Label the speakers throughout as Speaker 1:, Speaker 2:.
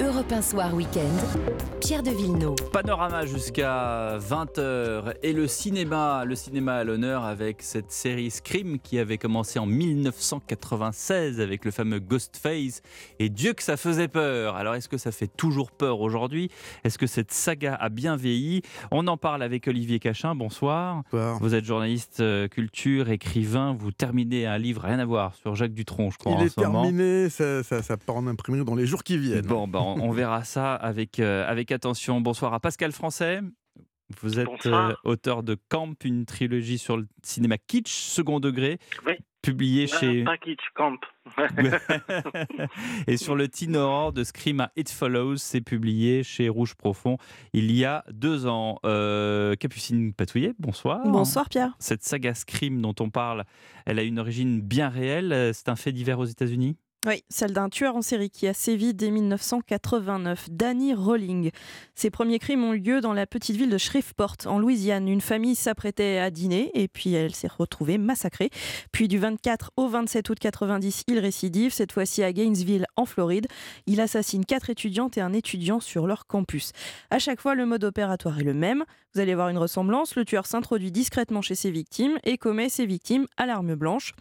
Speaker 1: E Europe 1 Soir Week-end, Pierre de Villeneuve.
Speaker 2: Panorama jusqu'à 20h et le cinéma, le cinéma à l'honneur avec cette série Scream qui avait commencé en 1996 avec le fameux Ghostface et Dieu que ça faisait peur. Alors est-ce que ça fait toujours peur aujourd'hui? Est-ce que cette saga a bien vieilli? On en parle avec Olivier Cachin, bonsoir.
Speaker 3: Bonsoir.
Speaker 2: Vous êtes journaliste euh, culture, écrivain, vous terminez un livre rien à voir sur Jacques Dutronc, je crois
Speaker 3: Il
Speaker 2: en
Speaker 3: est
Speaker 2: ce moment.
Speaker 3: terminé, ça, ça, ça part en imprimerie dans les jours qui viennent.
Speaker 2: Bon, ben, on on verra ça avec, euh, avec attention. Bonsoir à Pascal Français. Vous êtes euh, auteur de Camp, une trilogie sur le cinéma kitsch, second degré,
Speaker 4: Oui.
Speaker 2: publié chez...
Speaker 4: Euh, pas Kitsch Camp.
Speaker 2: Et sur le teen horror de Scream à It Follows, c'est publié chez Rouge Profond il y a deux ans. Euh, Capucine Patouillet, bonsoir.
Speaker 5: Bonsoir Pierre.
Speaker 2: Cette saga Scream dont on parle, elle a une origine bien réelle. C'est un fait divers aux États-Unis?
Speaker 5: Oui, celle d'un tueur en série qui a sévi dès 1989, Danny Rolling. Ses premiers crimes ont lieu dans la petite ville de Shreveport, en Louisiane. Une famille s'apprêtait à dîner et puis elle s'est retrouvée massacrée. Puis du 24 au 27 août 90, il récidive, cette fois-ci à Gainesville, en Floride. Il assassine quatre étudiantes et un étudiant sur leur campus. À chaque fois, le mode opératoire est le même. Vous allez voir une ressemblance. Le tueur s'introduit discrètement chez ses victimes et commet ses victimes à l'arme blanche.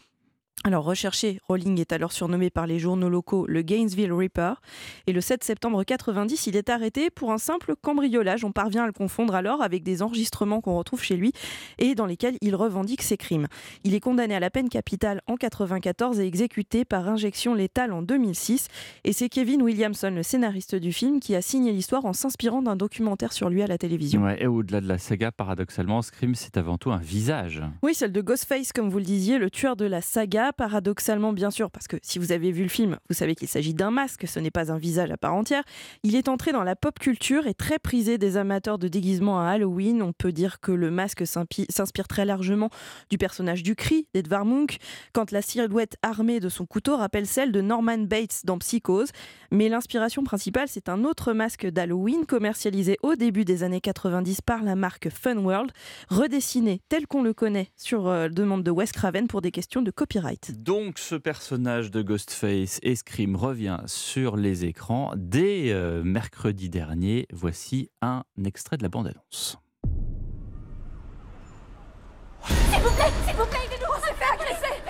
Speaker 5: Alors recherché, Rowling est alors surnommé par les journaux locaux le Gainesville Reaper. Et le 7 septembre 90, il est arrêté pour un simple cambriolage. On parvient à le confondre alors avec des enregistrements qu'on retrouve chez lui et dans lesquels il revendique ses crimes. Il est condamné à la peine capitale en 94 et exécuté par injection létale en 2006. Et c'est Kevin Williamson, le scénariste du film, qui a signé l'histoire en s'inspirant d'un documentaire sur lui à la télévision.
Speaker 2: Ouais, Et au-delà de la saga, paradoxalement, Scream, c'est avant tout un visage.
Speaker 5: Oui, celle de Ghostface, comme vous le disiez, le tueur de la saga, paradoxalement bien sûr, parce que si vous avez vu le film, vous savez qu'il s'agit d'un masque, ce n'est pas un visage à part entière. Il est entré dans la pop culture et très prisé des amateurs de déguisement à Halloween. On peut dire que le masque s'inspire très largement du personnage du cri d'Edvard Munch, quand la silhouette armée de son couteau rappelle celle de Norman Bates dans Psychose. Mais l'inspiration principale, c'est un autre masque d'Halloween commercialisé au début des années 90 par la marque Fun World, redessiné tel qu'on le connaît sur euh, demande de Wes Craven pour des questions de copyright.
Speaker 2: Donc ce personnage de Ghostface et Scream revient sur les écrans dès euh, mercredi dernier. Voici un extrait de la bande-annonce.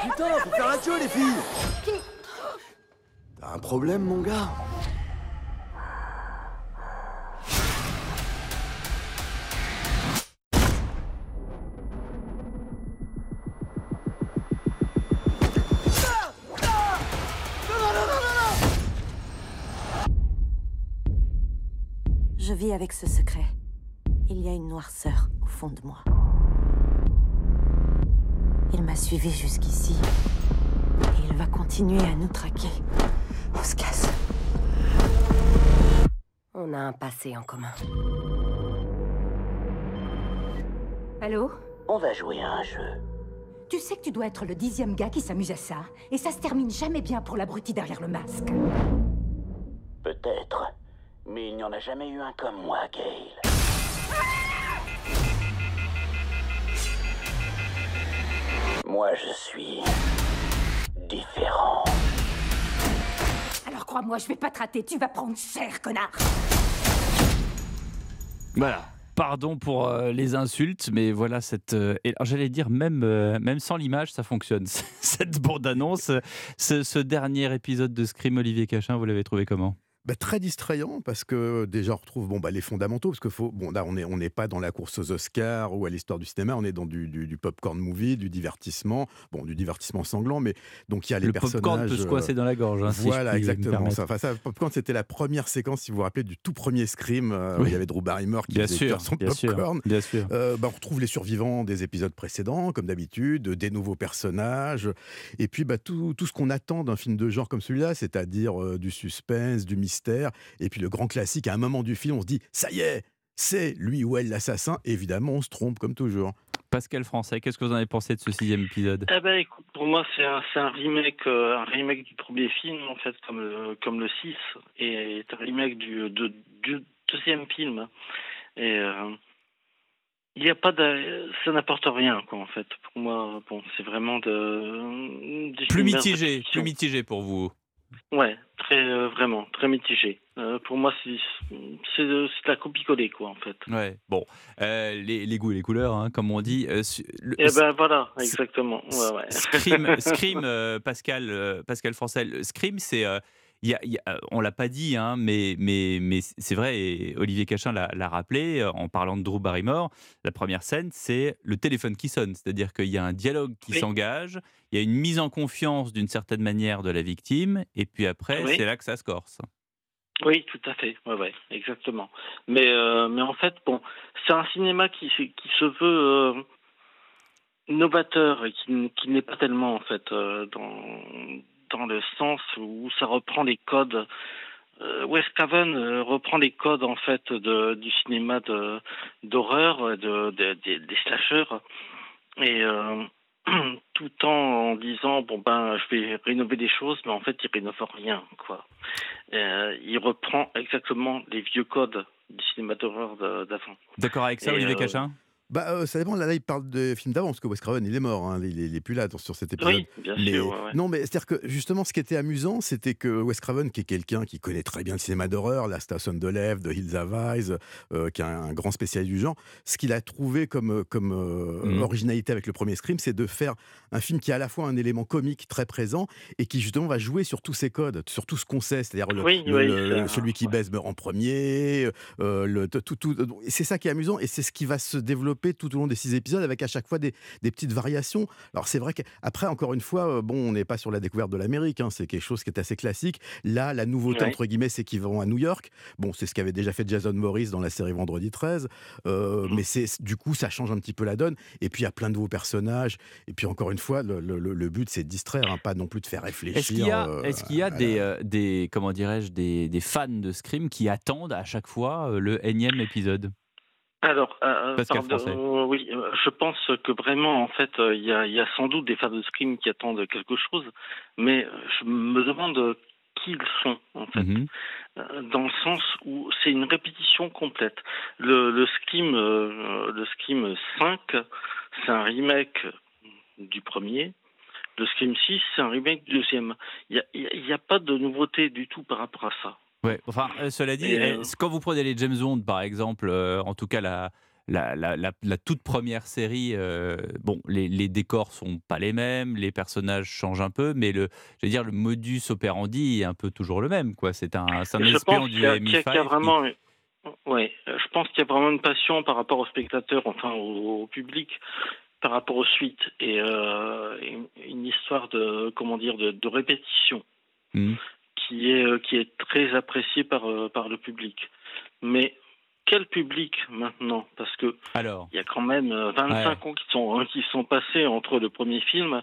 Speaker 6: Putain, faut faire un jeu, les filles T'as un problème, mon gars?
Speaker 7: Vis avec ce secret. Il y a une noirceur au fond de moi. Il m'a suivi jusqu'ici. Et il va continuer à nous traquer. On se casse. On a un passé en commun.
Speaker 8: Allô?
Speaker 6: On va jouer à un jeu.
Speaker 8: Tu sais que tu dois être le dixième gars qui s'amuse à ça, et ça se termine jamais bien pour l'abruti derrière le masque.
Speaker 6: Peut-être. Mais il n'y en a jamais eu un comme moi, Gail. Moi, je suis... différent.
Speaker 8: Alors crois-moi, je vais pas te rater, tu vas prendre cher, connard
Speaker 2: Voilà. Pardon pour euh, les insultes, mais voilà cette. euh, J'allais dire même euh, même sans l'image, ça fonctionne. cette bande-annonce, ce, ce dernier épisode de Scream, Olivier Cachin, vous l'avez trouvé comment?
Speaker 3: Bah, très distrayant parce que déjà on retrouve bon, bah, les fondamentaux parce que faut, bon, là on n'est on n'est pas dans la course aux Oscars ou à l'histoire du cinéma, on est dans du, du, du popcorn movie, du divertissement, bon du divertissement sanglant, mais donc il y a les
Speaker 2: Le
Speaker 3: personnages.
Speaker 2: popcorn peut se coincer dans la gorge. hein,
Speaker 3: voilà, exactement. Ça, enfin, ça, Popcorn, c'était la première séquence, si vous vous rappelez, du tout premier Scream. euh, où. Il y avait Drew Barrymore qui
Speaker 2: Bien
Speaker 3: faisait
Speaker 2: sûr,
Speaker 3: son
Speaker 2: bien sûr,
Speaker 3: popcorn.
Speaker 2: bien sûr.
Speaker 3: Euh, bah, on retrouve les survivants des épisodes précédents, comme d'habitude, des nouveaux personnages, et puis bah, tout, tout ce qu'on attend d'un film de genre comme celui-là, c'est-à-dire euh, du suspense, du mystère, et puis le grand classique, à un moment du film, on se dit, ça y est, c'est lui ou elle l'assassin. Évidemment, on se trompe, comme toujours.
Speaker 2: Pascal Français, qu'est-ce que vous en avez pensé de ce sixième épisode?
Speaker 4: Eh ben, écoute, pour moi, c'est un, remake, euh, un remake du premier film, en fait, comme le, comme le 6, et c'est un remake du, de- du deuxième film. Et euh, il n'y a pas de, ça n'apporte rien, quoi, en fait. Pour moi, bon, c'est vraiment de, des
Speaker 2: Plus mitigé, plus mitigé pour vous.
Speaker 4: Ouais, très euh, vraiment, très mitigé. Euh, pour moi, c'est c'est de- la copie-coller, quoi, en fait.
Speaker 2: Ouais, bon, euh, les, les goûts et les couleurs, hein, comme on dit. euh, le-
Speaker 4: Et ben voilà, exactement. Ouais, ouais.
Speaker 2: Scream, Scream, euh, Pascal, euh, Pascal Francel, Scream, c'est. Y a- il y a- euh, on l'a pas dit, hein, mais, mais, mais c'est vrai, et Olivier Cachin l'a rappelé euh, en parlant de Drew Barrymore. La première scène, c'est le téléphone qui sonne, c'est-à-dire qu'il y a un dialogue qui
Speaker 4: Oui.
Speaker 2: s'engage, il y a une mise en confiance d'une certaine manière de la victime, et puis après,
Speaker 4: Oui.
Speaker 2: c'est là que ça se corse.
Speaker 4: Oui, tout à fait. Ouais, ouais, exactement. Mais, euh, mais en fait, bon, c'est un cinéma qui, se- qui se veut euh, novateur et qui, n'est pas tellement, en fait, euh, dans, dans le sens où ça reprend les codes. Euh, Wes Craven euh, reprend les codes, en fait, de, du cinéma de, d'horreur, de, de- des- slashers. Et. euh, tout en disant bon ben je vais rénover des choses mais en fait il rénove rien quoi euh, il reprend exactement les vieux codes du cinéma d'horreur d'avant.
Speaker 2: D'accord avec ça,
Speaker 4: Et,
Speaker 2: Olivier
Speaker 4: euh,
Speaker 2: Cachin?
Speaker 3: Bah, euh, ça dépend. Là, là, il parle de films d'avant, parce que Wes Craven, il est mort. hein, il, est, il est plus là sur cet épisode.
Speaker 4: Oui, bien
Speaker 3: Mais-
Speaker 4: sûr. ouais, ouais.
Speaker 3: Non, mais c'est-à-dire que justement, ce qui était amusant, c'était que Wes Craven, qui est quelqu'un qui connaît très bien le cinéma d'horreur, la Station de Lève, de Hills Have Eyes, euh, qui est un, un grand spécialiste du genre, ce qu'il a trouvé comme, euh, comme euh,
Speaker 2: Mhm.
Speaker 3: originalité avec le premier Scream, c'est de faire un film qui a à la fois un élément comique très présent et qui justement va jouer sur tous ses codes, sur tout ce qu'on sait, c'est-à-dire le,
Speaker 4: Oui,
Speaker 3: le-
Speaker 4: oui,
Speaker 3: le-
Speaker 4: c'est-
Speaker 3: celui qui
Speaker 4: ouais.
Speaker 3: baise meurt en premier, le, tout, tout, c'est ça qui est amusant et c'est ce qui va se développer tout au long des six épisodes avec à chaque fois des, des petites variations. Alors c'est vrai qu'après, encore une fois, euh, bon, on n'est pas sur la découverte de l'Amérique, hein, c'est quelque chose qui est assez classique. Là, la nouveauté,
Speaker 4: Ouais.
Speaker 3: entre guillemets, c'est qu'ils vont à New York. Bon, c'est ce qu'avait déjà fait Jason Morris dans la série Vendredi 13, euh,
Speaker 4: Mm.
Speaker 3: mais c'est du coup, ça change un petit peu la donne. Et puis, il y a plein de nouveaux personnages. Et puis, encore une fois, le, le- le but, c'est de distraire, hein, pas non plus de faire réfléchir.
Speaker 2: Est-ce qu'il y a,
Speaker 3: euh,
Speaker 2: est-ce qu'il y a
Speaker 3: à la-
Speaker 2: des, euh, des, comment dirais-je, des, des fans de Scream qui attendent à chaque fois le énième épisode?
Speaker 4: Alors, euh,
Speaker 2: Pascal
Speaker 4: pardon, euh, oui, euh, je pense que vraiment, en fait, euh, il y, y a sans doute des fans de Scream qui attendent quelque chose, mais euh, je me demande qui ils sont, en fait.
Speaker 2: Mhm.
Speaker 4: Euh, dans le sens où c'est une répétition complète. Le, le Scream, euh, le Scream 5, c'est un remake du premier. Le Scream 6, c'est un remake du deuxième. Il n'y a, il y a- il y a pas de nouveauté du tout par rapport à ça.
Speaker 2: Ouais, enfin, euh, cela dit,
Speaker 4: euh,
Speaker 2: euh, quand vous prenez les James Bond, par exemple, euh, en tout cas la, la, la, la- la toute première série, bon, les, les décors sont pas les mêmes, les personnages changent un peu, mais le, je veux dire, le modus operandi est un peu toujours le même, quoi. C'est un, un espion du
Speaker 4: qu'il y a, qu'il y a-
Speaker 2: MI5.
Speaker 4: qu'il y a
Speaker 2: qui-
Speaker 4: vraiment, ouais, euh, je pense qu'il y a vraiment une passion par rapport aux spectateurs, enfin au, au public, par rapport aux suites et euh, une, histoire de comment dire de, de répétition
Speaker 2: Mhm.
Speaker 4: Qui est euh, qui est très appréciée par euh, par le public. Mais quel public maintenant Parce que
Speaker 2: Alors,
Speaker 4: il y a quand même euh, 25 ans qui sont qui sont passés entre le premier film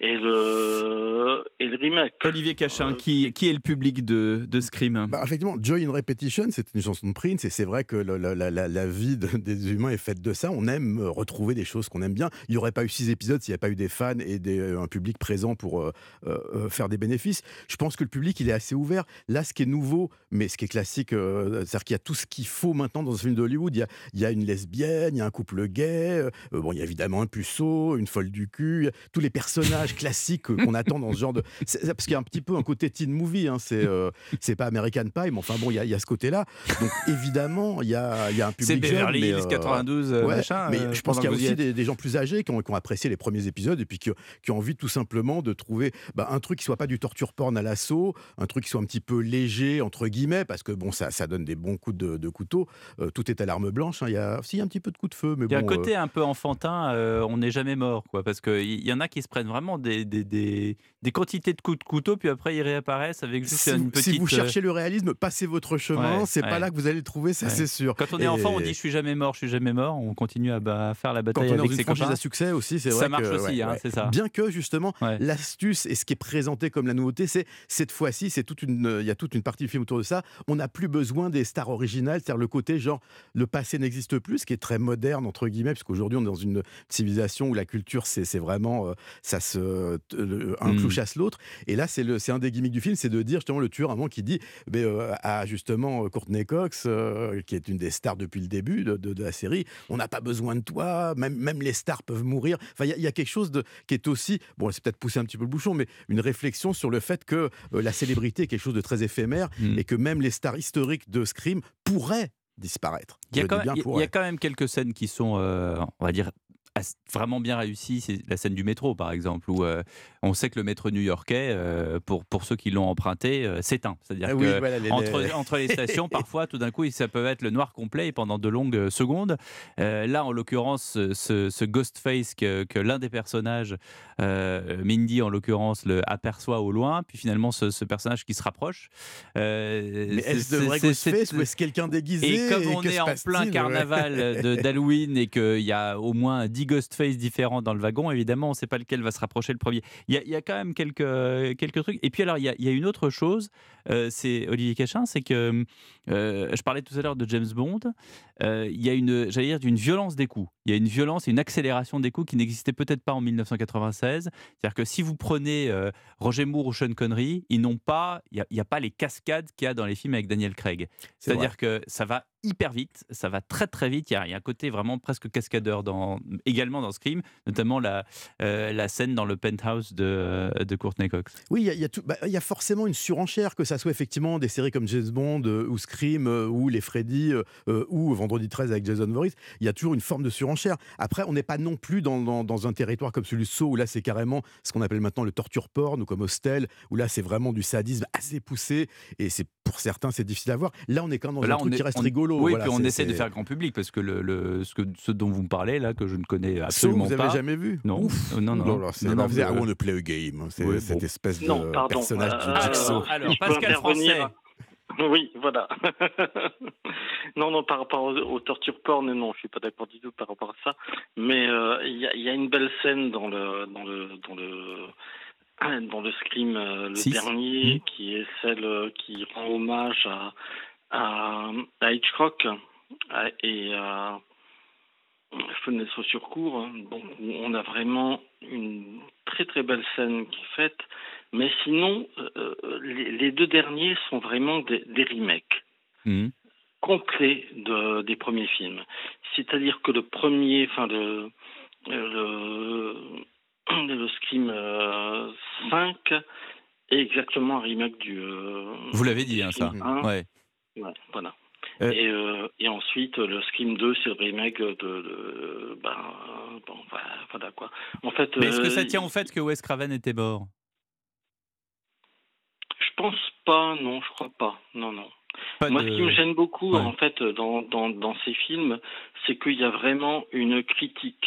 Speaker 4: et le et le remake.
Speaker 2: Olivier Cachin,
Speaker 4: Euh,
Speaker 2: qui, qui est le public de, de Scream
Speaker 3: Bah, effectivement, Joy in Repetition, c'est une chanson de Prince, et c'est vrai que la, la- la- la vie de- des humains est faite de ça. On aime euh, retrouver des choses qu'on aime bien. Il n'y aurait pas eu six épisodes s'il n'y avait pas eu des fans et des- euh, un public présent pour euh, euh, euh, faire des bénéfices. Je pense que le public, il est assez ouvert. Là, ce qui est nouveau, mais ce qui est classique, euh, c'est-à-dire qu'il y a tout ce qu'il faut maintenant dans un film d'Hollywood. Il y a, il y a une lesbienne, il y a un couple gay, euh, bon, il y a évidemment un puceau, une folle du cul, tous les personnages classiques qu'on attend dans ce genre de. c'est- Parce qu'il y a un petit peu un côté teen movie, hein, c'est euh, c'est pas American Pie, mais enfin bon, il y a, il y a ce côté-là. Donc évidemment, il y a, il y a un
Speaker 2: C'est
Speaker 3: public jeune,
Speaker 2: Beverly
Speaker 3: mais, euh,
Speaker 2: 92, euh,
Speaker 3: ouais,
Speaker 2: machin.
Speaker 3: mais je pense qu'il y a aussi des, des gens plus âgés qui ont, qui ont apprécié les premiers épisodes et puis qui, qui ont envie tout simplement de trouver bah, un truc qui soit pas du torture porn à l'assaut, un truc qui soit un petit peu léger entre guillemets parce que bon ça, ça donne des bons coups de, de couteau. Euh, tout est à l'arme blanche. hein. Il y a aussi un petit peu de coups de feu, mais
Speaker 2: Il y a
Speaker 3: bon.
Speaker 2: un
Speaker 3: euh,
Speaker 2: côté un peu enfantin, euh, on n'est jamais mort, quoi, parce qu'il y, en a qui se prennent vraiment des, des, des, des quantités de coups de couteau, puis après ils réapparaissent avec juste
Speaker 3: si,
Speaker 2: une petite.
Speaker 3: si vous
Speaker 2: euh,
Speaker 3: cherchez le réalisme, passez votre chemin.
Speaker 2: Ouais,
Speaker 3: c'est
Speaker 2: ouais.
Speaker 3: pas là que vous allez le trouver, ça
Speaker 2: Ouais.
Speaker 3: c'est sûr.
Speaker 2: Quand on est
Speaker 3: Et
Speaker 2: enfant, on dit je suis jamais mort, je suis jamais mort. On continue à, ba- à faire la
Speaker 3: Quand
Speaker 2: bataille
Speaker 3: on est dans
Speaker 2: avec ses copains.
Speaker 3: à succès aussi, c'est
Speaker 2: Ça
Speaker 3: vrai
Speaker 2: marche
Speaker 3: que,
Speaker 2: aussi, hein, c'est ça.
Speaker 3: Bien que justement, l'astuce et ce qui est présenté comme la nouveauté, c'est cette fois-ci, c'est toute une, il y a toute une partie du film autour de ça. On n'a plus besoin des stars originales, c'est-à-dire le côté genre le passé n'existe plus, ce qui est très moderne entre guillemets, parce qu'aujourd'hui on est dans une civilisation où la culture c'est vraiment euh, ça se un
Speaker 2: Mm.
Speaker 3: clou chasse l'autre. Et là c'est le c'est un des gimmicks du film, c'est de dire justement le tueur un moment qui dit mais, euh, à justement Courtney Cox, euh, qui est une des stars depuis le début de, de- de la série, on n'a pas besoin de toi, même, même les stars peuvent mourir. Enfin, il y a- il y, a quelque chose de, qui est aussi, bon, c'est peut-être pousser un petit peu le bouchon, mais une réflexion sur le fait que euh, la célébrité est quelque chose de très éphémère
Speaker 2: Mm.
Speaker 3: et que même les stars historiques de Scream pourraient disparaître.
Speaker 2: Il y, a quand même,
Speaker 3: bien
Speaker 2: il y a
Speaker 3: pourraient.
Speaker 2: quand même quelques scènes qui sont, euh, on va dire, vraiment bien réussies. C'est la scène du métro, par exemple, où euh, on sait que le métro new-yorkais, euh, pour, pour ceux qui l'ont emprunté, euh, s'éteint. C'est-à-dire
Speaker 3: Ah
Speaker 2: que
Speaker 3: voilà, les-
Speaker 2: entre,
Speaker 3: les-
Speaker 2: entre les stations, parfois, tout d'un coup, ça peut être le noir complet pendant de longues secondes. Là, en l'occurrence, ce, ce Ghostface que, que l'un des personnages, Mindy en l'occurrence, le aperçoit au loin, puis finalement ce, ce personnage qui se rapproche.
Speaker 3: Mais est-ce de vrai Ghostface
Speaker 2: c'est-
Speaker 3: ou est-ce quelqu'un déguisé
Speaker 2: et comme on est en plein carnaval d'Halloween et qu'il y a au moins 10 Ghostface différents dans le wagon, évidemment, on ne sait pas lequel va se rapprocher le premier. Il y a, il y a quand même quelques, quelques trucs. Et puis alors, il y a, il y a une autre chose, euh, c'est Olivier Cachin, c'est que euh, je parlais tout à l'heure de James Bond. euh, il y a une, j'allais dire, d'une violence des coups. Il y a une violence et une accélération des coups qui n'existait peut-être pas en 1996. C'est-à-dire que si vous prenez euh, Roger Moore ou Sean Connery, ils n'ont pas, il n'y a, pas les cascades qu'il y a dans les films avec Daniel Craig.
Speaker 3: C'est
Speaker 2: C'est-à-dire que ça va hyper vite, ça va très très vite. Il y a, un côté vraiment presque cascadeur dans, également dans Scream, notamment la, euh, scène dans le penthouse de, Courtney Cox.
Speaker 3: Oui, il y a- tout- bah, il y a forcément une surenchère, que ça soit effectivement des séries comme James Bond euh, ou Scream euh, ou Les Freddy ou Vendredi 13 avec Jason Voorhees. Il y a toujours une forme de surenchère. Après, on n'est pas non plus dans, dans- dans un territoire comme celui de Saw où là c'est carrément ce qu'on appelle maintenant le torture porn ou comme Hostel où là c'est vraiment du sadisme assez poussé et c'est pour certains c'est difficile à voir. Là, on est quand même dans
Speaker 2: Là,
Speaker 3: un truc
Speaker 2: on
Speaker 3: qui
Speaker 2: est-
Speaker 3: reste
Speaker 2: on-
Speaker 3: rigolo.
Speaker 2: Oui,
Speaker 3: Voilà,
Speaker 2: puis on
Speaker 3: c'est-
Speaker 2: essaie de
Speaker 3: c'est-
Speaker 2: faire grand public parce que, le, le- ce, que ce dont vous me parlez là, que je ne connais absolument
Speaker 3: vous avez
Speaker 2: pas.
Speaker 3: jamais vu
Speaker 2: Non,
Speaker 3: Ouf.
Speaker 2: Euh, non, non.
Speaker 3: Non, c'est
Speaker 2: Non,
Speaker 3: là,
Speaker 2: non,
Speaker 3: vous avez-
Speaker 2: euh,
Speaker 3: I wanna play a game. C'est
Speaker 2: ouais,
Speaker 3: cette
Speaker 2: bon.
Speaker 3: espèce de
Speaker 4: Non, pardon.
Speaker 3: personnage
Speaker 4: euh,
Speaker 3: du Jigsaw.
Speaker 2: alors, Pascal. Français.
Speaker 4: Oui, voilà. non, non, par rapport aux, aux tortures porn, non, je suis pas d'accord du tout par rapport à ça. Mais euh, il y, y a une belle scène dans le dans le dans le dans le scream euh, le
Speaker 2: Six.
Speaker 4: dernier,
Speaker 2: Mhm.
Speaker 4: qui est celle euh, qui rend hommage à à, à Hitchcock à- et à Fenêtre sur cour. hein. Donc on a vraiment une très très belle scène qui est faite. Mais sinon, euh, les, les deux derniers sont vraiment des, des remakes
Speaker 2: Mhm.
Speaker 4: complets de, des premiers films. C'est-à-dire que le premier, enfin le, le, le Scream euh, 5 est exactement un remake du. euh,
Speaker 2: Vous l'avez dit, hein, ça.
Speaker 4: Scream 1.
Speaker 2: Ouais.
Speaker 4: Ouais, voilà.
Speaker 2: Euh,
Speaker 4: Et, euh, et ensuite, le Scream 2, c'est le remake de. de ben, bon, voilà, quoi. En fait,
Speaker 2: Mais est-ce que
Speaker 4: euh,
Speaker 2: ça tient au fait que Wes Craven était mort?
Speaker 4: Je pense pas, non, je crois pas. Non, non.
Speaker 2: Pas
Speaker 4: Moi,
Speaker 2: de-
Speaker 4: ce qui me gêne beaucoup,
Speaker 2: Ouais.
Speaker 4: en fait, dans, dans, dans ces films, c'est qu'il y a vraiment une critique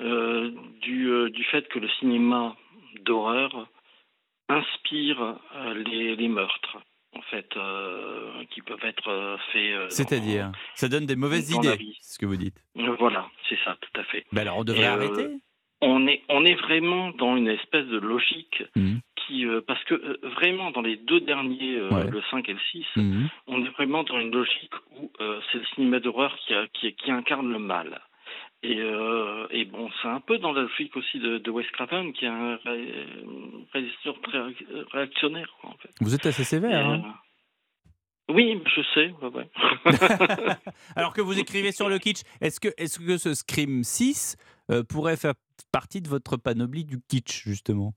Speaker 4: euh, euh, du fait que le cinéma d'horreur inspire euh, les, les meurtres, en fait, euh, qui peuvent être euh, faits. euh,
Speaker 2: C'est-à-dire, ça donne des mauvaises idées, ce que vous dites.
Speaker 4: Voilà, c'est ça, tout à fait.
Speaker 2: Ben alors, on devrait
Speaker 4: Et, euh,
Speaker 2: arrêter.
Speaker 4: On est, on est vraiment dans une espèce de logique
Speaker 2: Mhm.
Speaker 4: qui, parce que vraiment dans les deux derniers,
Speaker 2: Ouais.
Speaker 4: le 5 et le 6,
Speaker 2: Mhm.
Speaker 4: on est vraiment dans une logique où c'est le cinéma d'horreur qui, a- qui, qui incarne le mal. Et, euh, et bon, c'est un peu dans la logique aussi de, de Wes Craven, qui est un ré- réalisateur très ré- réactionnaire, quoi, en fait.
Speaker 2: Vous êtes assez sévère. hein.
Speaker 4: euh, oui, je sais, ouais.
Speaker 2: Alors que vous écrivez sur le kitsch, est-ce que, est que ce Scream 6 euh, pourrait faire partie de votre panoplie du kitsch, justement?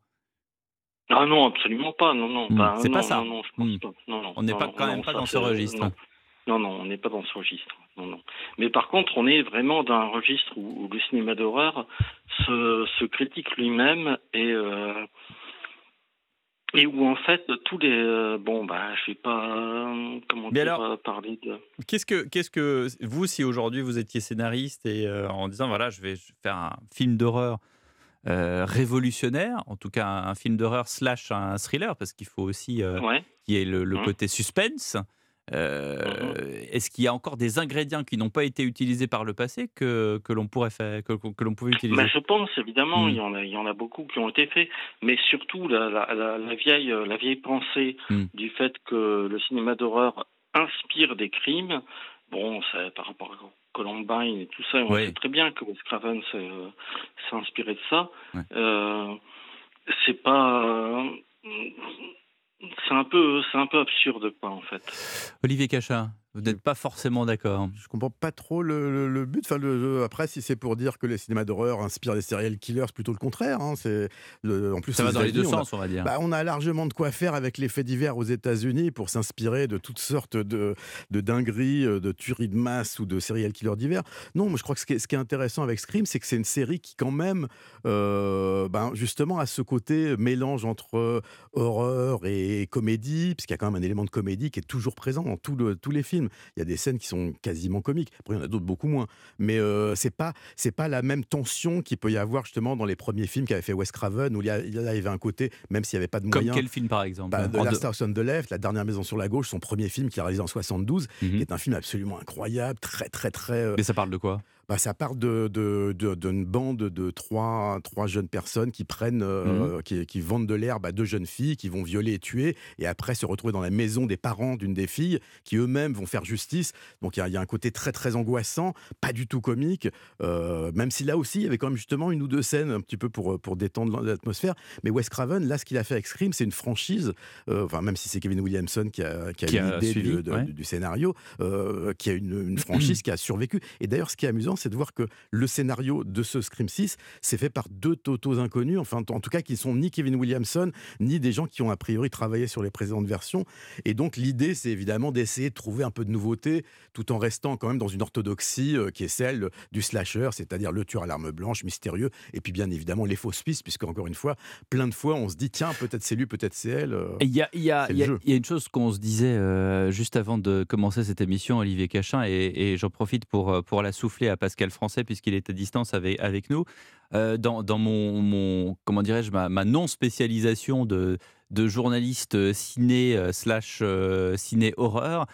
Speaker 4: Ah non, absolument pas, non, non.
Speaker 2: Hmm,
Speaker 4: bah,
Speaker 2: c'est pas ça.
Speaker 4: Non, non, je pense
Speaker 2: Hmm.
Speaker 4: pas. Non, non,
Speaker 2: On n'est pas quand même pas dans ce registre.
Speaker 4: Non, non, non, on n'est pas dans ce registre. Non, non. Mais par contre, on est vraiment dans un registre où, où le cinéma d'horreur se, se critique lui-même et euh, et où en fait tous les euh, bon bah je vais pas euh, comment
Speaker 2: Mais
Speaker 4: dire
Speaker 2: alors-
Speaker 4: parler de
Speaker 2: Qu'est-ce que, qu'est-ce que vous, si aujourd'hui vous étiez scénariste et euh, en disant voilà, je vais faire un film d'horreur révolutionnaire, en tout cas un, un film d'horreur slash un thriller, parce qu'il faut aussi
Speaker 4: ouais
Speaker 2: qu'il y ait le, le
Speaker 4: Mhm.
Speaker 2: côté suspense. Euh, Est-ce qu'il y a encore des ingrédients qui n'ont pas été utilisés par le passé que, que l'on pourrait faire, que, que l'on pouvait utiliser?
Speaker 4: Bah, je pense évidemment,
Speaker 2: Hmm.
Speaker 4: il y en a, il y en a beaucoup qui ont été faits, mais surtout la, la, la, la vieille, euh, la vieille pensée
Speaker 2: Hmm.
Speaker 4: du fait que le cinéma d'horreur inspire des crimes. bon, ça, par rapport à Columbine et tout ça, on
Speaker 2: Oui.
Speaker 4: sait très bien que Wes Craven s'est euh, inspiré de ça.
Speaker 2: Ouais.
Speaker 4: Euh, c'est pas. C'est un peu, c'est un peu absurde, quoi, en fait.
Speaker 2: Olivier Cachin, vous n'êtes pas forcément d'accord.
Speaker 3: Je comprends pas trop le, le- le but. Enfin, le, le- après, si c'est pour dire que les cinémas d'horreur inspirent les serial killers, c'est plutôt le contraire. hein. C'est en plus
Speaker 2: Ça va dans les deux
Speaker 3: États-Unis, on a-
Speaker 2: sens, on va dire.
Speaker 3: Bah, on a largement de quoi faire avec les faits divers aux États-Unis pour s'inspirer de toutes sortes de, de dingueries, euh, de tueries de masse ou de serial killers divers. Non, moi je crois que ce qui est, ce qui est intéressant avec Scream, c'est que c'est une série qui, quand même, euh, ben, justement, a ce côté mélange entre euh, horreur et comédie, puisqu'il y a quand même un élément de comédie qui est toujours présent dans tout tous les films. Il y a des scènes qui sont quasiment comiques. Après, il y en a d'autres beaucoup moins. Mais euh, c'est pas c'est pas la même tension qu'il peut y avoir justement dans les premiers films qu'avait fait Wes Craven, où il y, a- il y avait un côté, même s'il n'y avait pas de
Speaker 2: Comme
Speaker 3: moyens.
Speaker 2: quel film, par exemple?
Speaker 3: Bah, The Last House on the Left, La dernière maison sur la gauche, son premier film qu'il a réalisé en 72,
Speaker 2: Mhm.
Speaker 3: qui est un film absolument incroyable, très très très. euh,
Speaker 2: Mais ça parle de quoi?
Speaker 3: Bah, ça part de, de- de- d'une bande de trois, trois jeunes personnes qui prennent, euh,
Speaker 2: Mhm.
Speaker 3: qui, qui vendent de l'herbe à deux jeunes filles, qui vont violer et tuer, et après se retrouver dans la maison des parents d'une des filles, qui eux-mêmes vont faire justice. Donc il y, a- il y a un côté très très angoissant, pas du tout comique, euh, même si là aussi il y avait quand même justement une ou deux scènes un petit peu pour, pour détendre l'atmosphère. Mais Wes Craven, là ce qu'il a fait avec Scream, c'est une franchise, euh, enfin même si c'est Kevin Williamson qui a, qui a
Speaker 2: Qui a
Speaker 3: l'idée du, de-
Speaker 2: ouais.
Speaker 3: du- du scénario, euh, qui a une, une franchise qui a survécu. Et d'ailleurs, ce qui est amusant, c'est de voir que le scénario de ce Scream 6, c'est fait par deux totos inconnus, enfin en tout cas qui sont ni Kevin Williamson, ni des gens qui ont a priori travaillé sur les précédentes versions. Et donc l'idée, c'est évidemment d'essayer de trouver un peu de nouveauté, tout en restant quand même dans une orthodoxie euh, qui est celle du slasher, c'est-à-dire le tueur à l'arme blanche, mystérieux, et puis bien évidemment les fausses pistes, puisque encore une fois, plein de fois, on se dit, tiens, peut-être c'est lui, peut-être c'est elle. euh.
Speaker 2: Il y y, y y a une chose qu'on se disait euh, juste avant de commencer cette émission, Olivier Cachin, et, et j'en profite pour, pour la souffler à Pascal Français, puisqu'il est à distance avec, avec nous. Euh, dans, mon, comment dirais-je, ma, non-spécialisation de, journaliste euh, ciné euh, ciné horreur,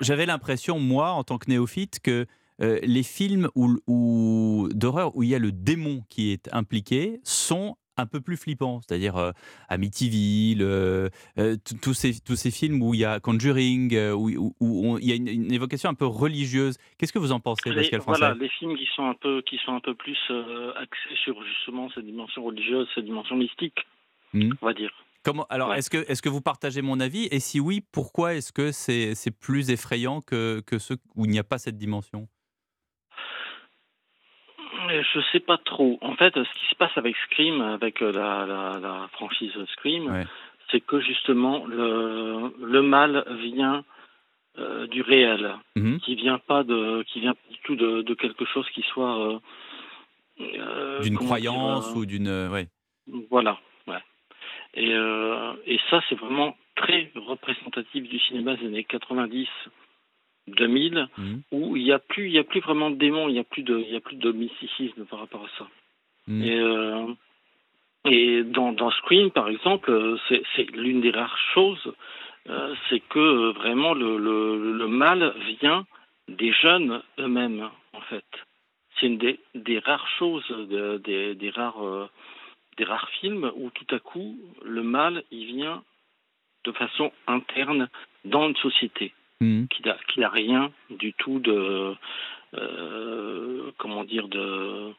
Speaker 2: j'avais l'impression, moi, en tant que néophyte, que les films d'horreur où il y a le démon qui est impliqué sont un peu plus flippants, c'est-à-dire euh, Amityville, euh, euh, tous ces, tous ces films où il y a Conjuring, où, où- où on- il y a une, une évocation un peu religieuse. Qu'est-ce que vous en pensez,
Speaker 4: Les,
Speaker 2: Pascal Français
Speaker 4: voilà, les films qui sont un peu, qui sont un peu plus axés sur justement cette dimension religieuse, cette dimension mystique,
Speaker 2: Mhm.
Speaker 4: on va dire.
Speaker 2: Comment, alors,
Speaker 4: Ouais.
Speaker 2: est-ce que, est que vous partagez mon avis? Et si oui, pourquoi est-ce que c'est plus effrayant que, que ceux où il n'y a pas cette dimension?
Speaker 4: Je sais pas trop. En fait, ce qui se passe avec Scream, avec euh, la, la, la franchise Scream,
Speaker 2: Ouais.
Speaker 4: c'est que justement le, le mal vient euh, du réel,
Speaker 2: Mhm.
Speaker 4: qui vient pas de, qui vient pas du tout de, de quelque chose qui soit euh,
Speaker 2: D'une
Speaker 4: dire,
Speaker 2: croyance ou d'une. ouais.
Speaker 4: Voilà, ouais. Et, et ça, c'est vraiment très représentatif du cinéma des années 90, 2000,
Speaker 2: Mhm.
Speaker 4: où il n'y a plus, il y a plus vraiment de démons, il n'y a plus de, il y a plus de mysticisme par rapport à ça.
Speaker 2: Mhm.
Speaker 4: Et, euh, et dans, dans Scream, par exemple, c'est l'une des rares choses, euh, c'est que vraiment le, le, le mal vient des jeunes eux-mêmes, en fait. C'est une des, des rares choses, de- des, des rares, euh, des rares films où tout à coup le mal il vient de façon interne dans une société
Speaker 2: Mhm.
Speaker 4: qui n'a qui n'a rien du tout de euh, comment dire de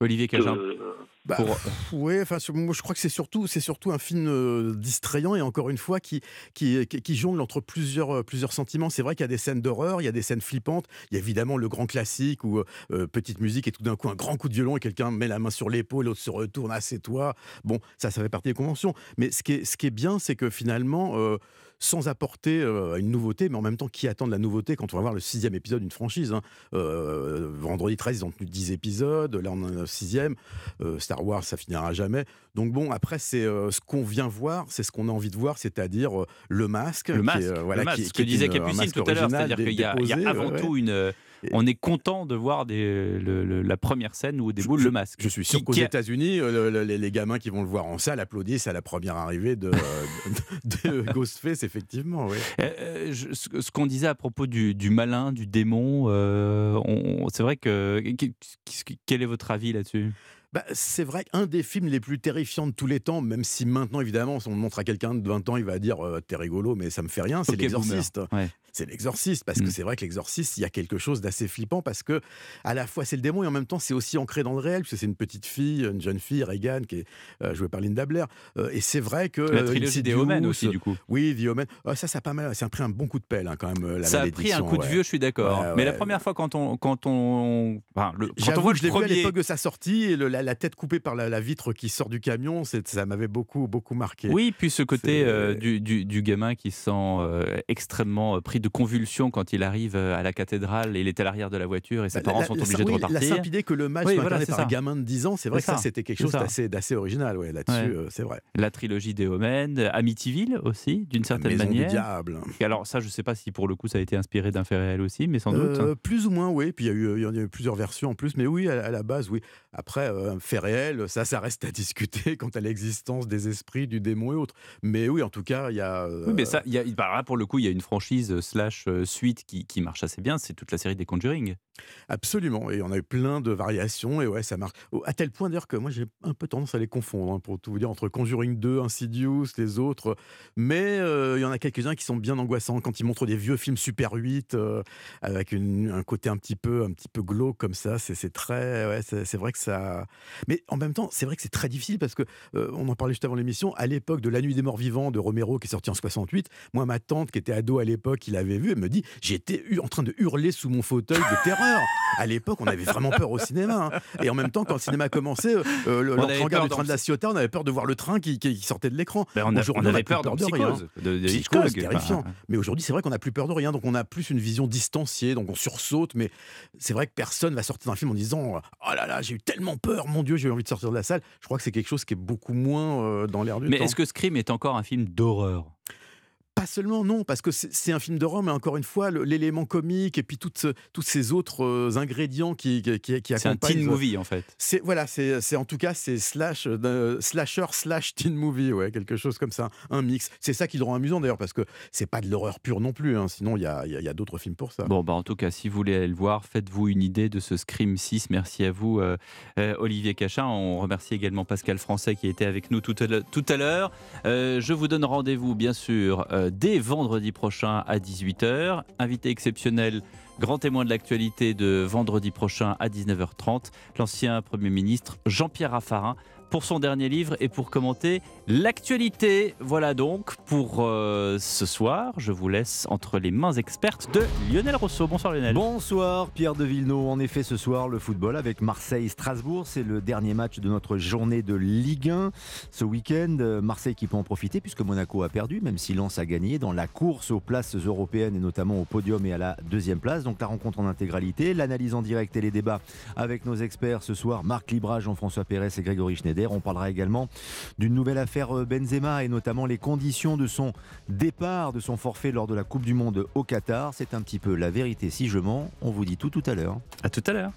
Speaker 2: Olivier Cajun.
Speaker 4: de-
Speaker 3: Bah,
Speaker 2: Pour-
Speaker 3: pff, ouais, enfin, moi, je crois que c'est surtout, c'est surtout un film euh, distrayant et encore une fois qui, qui, qui, jongle entre plusieurs, euh, plusieurs sentiments. C'est vrai qu'il y a des scènes d'horreur, il y a des scènes flippantes, il y a évidemment le grand classique où euh, petite musique et tout d'un coup un grand coup de violon et quelqu'un met la main sur l'épaule, l'autre se retourne, ah c'est toi. Bon, ça, ça fait partie des conventions. Mais ce qui est, ce qui est bien, c'est que finalement, euh, sans apporter euh, une nouveauté, mais en même temps, qui attend de la nouveauté quand on va voir le sixième épisode d'une franchise hein. Euh, Vendredi 13, ils ont tenu 10 épisodes, là on en a un sixième. Euh, Star Wars, ça finira jamais. Donc bon, après, c'est ce qu'on vient voir, c'est ce qu'on a envie de voir, c'est-à-dire le masque.
Speaker 2: Le
Speaker 3: qui
Speaker 2: masque,
Speaker 3: est, voilà,
Speaker 2: le masque,
Speaker 3: qui
Speaker 2: ce
Speaker 3: qui
Speaker 2: que disait Capucine tout à l'heure, c'est-à-dire qu'il y, a- y avant tout une. On est content de voir des, le- le- la première scène où déboule
Speaker 3: Je-
Speaker 2: le masque.
Speaker 3: Je suis sûr qu'aux États-Unis, euh, le- le- les, les gamins qui vont le voir en salle applaudissent à la première arrivée de, de, de Ghostface, effectivement. oui.
Speaker 2: Euh, euh, je- ce ce qu'on disait à propos du, du malin, du démon, euh, on- c'est vrai que. qu- qu- Quel est votre avis là-dessus?
Speaker 3: Bah, c'est vrai qu'un des films les plus terrifiants de tous les temps, même si maintenant, évidemment, si on le montre à quelqu'un de 20 ans, il va dire euh, T'es rigolo, mais ça me fait rien, c'est l'exorciste.
Speaker 2: Ouais.
Speaker 3: C'est l'exorciste, parce que
Speaker 2: Mm.
Speaker 3: c'est vrai que l'exorciste, il y a quelque chose d'assez flippant, parce que à la fois c'est le démon et en même temps c'est aussi ancré dans le réel, puisque c'est une petite fille, une jeune fille, Reagan, qui est euh, jouée par Linda Blair. Euh, et c'est vrai que.
Speaker 2: La
Speaker 3: euh,
Speaker 2: trilogie des Omen aussi, du coup.
Speaker 3: Oui, The Omen. Ah, ça, ça a pas mal. Ça a pris un bon coup de pelle, hein, quand même. La
Speaker 2: Ça a pris un coup de vieux, je suis d'accord.
Speaker 3: Ouais,
Speaker 2: Mais la première fois quand on, quand on, enfin, le, quand on voit
Speaker 3: que
Speaker 2: le
Speaker 3: je l'ai vu à
Speaker 2: premier,
Speaker 3: l'époque de sa sortie et le- la, la tête coupée par la, la vitre qui sort du camion, ça m'avait beaucoup, beaucoup marqué.
Speaker 2: oui, puis ce côté euh, du, du- du gamin qui se sent extrêmement pris de convulsions quand il arrive euh, à la cathédrale et il est à l'arrière de la voiture et ses
Speaker 3: Bah,
Speaker 2: parents
Speaker 3: la-
Speaker 2: sont
Speaker 3: la-
Speaker 2: obligés
Speaker 3: oui,
Speaker 2: de
Speaker 3: La
Speaker 2: repartir.
Speaker 3: simple idée que le match
Speaker 2: Oui,
Speaker 3: soit
Speaker 2: voilà,
Speaker 3: incarné un gamin de 10 ans, c'est vrai que ça,
Speaker 2: ça,
Speaker 3: c'était quelque chose d'assez, original ouais, là-dessus,
Speaker 2: Ouais.
Speaker 3: euh, c'est vrai.
Speaker 2: La trilogie des Omen, Amityville aussi, d'une certaine
Speaker 3: Maison du
Speaker 2: manière.
Speaker 3: diable.
Speaker 2: Et Alors ça, je sais pas si pour le coup ça a été inspiré d'un fait réel aussi, mais sans doute.
Speaker 3: Euh, plus ou moins, oui. Puis il y, a eu, y en a eu plusieurs versions en plus. Mais oui, à, à la base, oui. Après, un fait réel, ça, ça reste à discuter quant à l'existence des esprits, du démon et autres. Mais oui, en tout cas, il y a. euh,
Speaker 2: Oui, mais ça, y a, bah, là, pour le coup, il y a une franchise euh, suite qui, qui marche assez bien. C'est toute la série des Conjuring.
Speaker 3: Absolument. Et on a eu plein de variations. Et ouais, ça marche. À tel point d'ailleurs que moi, j'ai un peu tendance à les confondre, hein, pour tout vous dire, entre Conjuring 2, Insidious, les autres. Mais euh, il y en a quelques-uns qui sont bien angoissants quand ils montrent des vieux films Super 8 euh, avec un côté un petit peu, un petit peu glauque comme ça. C'est très. Ouais, c'est vrai que ça. Mais en même temps, c'est vrai que c'est très difficile parce que euh, on en parlait juste avant l'émission. À l'époque de La Nuit des Morts Vivants de Romero qui est sorti en 68, moi, ma tante qui était ado à l'époque, qui l'avait vu, elle me dit j'étais en train de hurler sous mon fauteuil de terreur. À l'époque, on avait vraiment peur au cinéma. hein. Et en même temps, quand le cinéma commençait, euh, le- l'entrée du train de la Ciotat, on avait peur de voir le train qui, qui- qui sortait de l'écran.
Speaker 2: Ben, on, a- avait peur
Speaker 3: de rien.
Speaker 2: Psychose. De, de
Speaker 3: Psychose,
Speaker 2: Hitchcock.
Speaker 3: terrifiant.
Speaker 2: Enfin,
Speaker 3: Mais aujourd'hui, c'est vrai qu'on n'a plus peur de rien, donc on a plus une vision distanciée, donc on sursaute. Mais c'est vrai que personne va sortir d'un film en disant Oh là là, j'ai eu tellement peur, mon Dieu, j'ai eu envie de sortir de la salle. Je crois que c'est quelque chose qui est beaucoup moins euh, dans l'air du
Speaker 2: Mais
Speaker 3: temps.
Speaker 2: est-ce que Scream est encore un film d'horreur?
Speaker 3: Pas seulement, non, parce que c'est un film d'horreur, mais encore une fois, l'élément comique et puis toutes tous ces autres euh, ingrédients qui, qui, qui, qui
Speaker 2: C'est un
Speaker 3: accompagnent.
Speaker 2: teen movie en fait.
Speaker 3: C'est voilà, c'est en tout cas c'est slash euh, slasher slash teen movie, ouais, quelque chose comme ça, un mix. C'est ça qui le rend amusant d'ailleurs parce que c'est pas de l'horreur pure non plus. hein, sinon il y a, y a- y a d'autres films pour ça.
Speaker 2: Bon, bah, en tout cas, si vous voulez aller le voir, faites-vous une idée de ce Scream 6. Merci à vous, euh, euh, Olivier Cachin. On remercie également Pascal Français qui était avec nous tout à l'heure-. Euh, je vous donne rendez-vous, bien sûr, euh, dès vendredi prochain à 18h. Invité exceptionnel, grand témoin de l'actualité de vendredi prochain à 19h30, l'ancien Premier ministre Jean-Pierre Raffarin pour son dernier livre et pour commenter l'actualité. Voilà donc pour euh, ce soir. Je vous laisse entre les mains expertes de Lionel Rousseau. Bonsoir Lionel.
Speaker 9: Bonsoir Pierre de Villeneuve. En effet, ce soir, le football avec Marseille-Strasbourg. C'est le dernier match de notre journée de Ligue 1. Ce week-end, euh, Marseille qui peut en profiter puisque Monaco a perdu, même si Lens a gagné dans la course aux places européennes et notamment au podium et à la deuxième place. Donc la rencontre en intégralité, l'analyse en direct et les débats avec nos experts ce soir, Marc Libra, Jean-François Pérez et Grégory Schneider. On parlera également d'une nouvelle affaire euh, Benzema et notamment les conditions de son départ, de son forfait lors de la Coupe du Monde au Qatar. C'est un petit peu la vérité si je mens. On vous dit tout tout à l'heure.
Speaker 2: À tout à l'heure.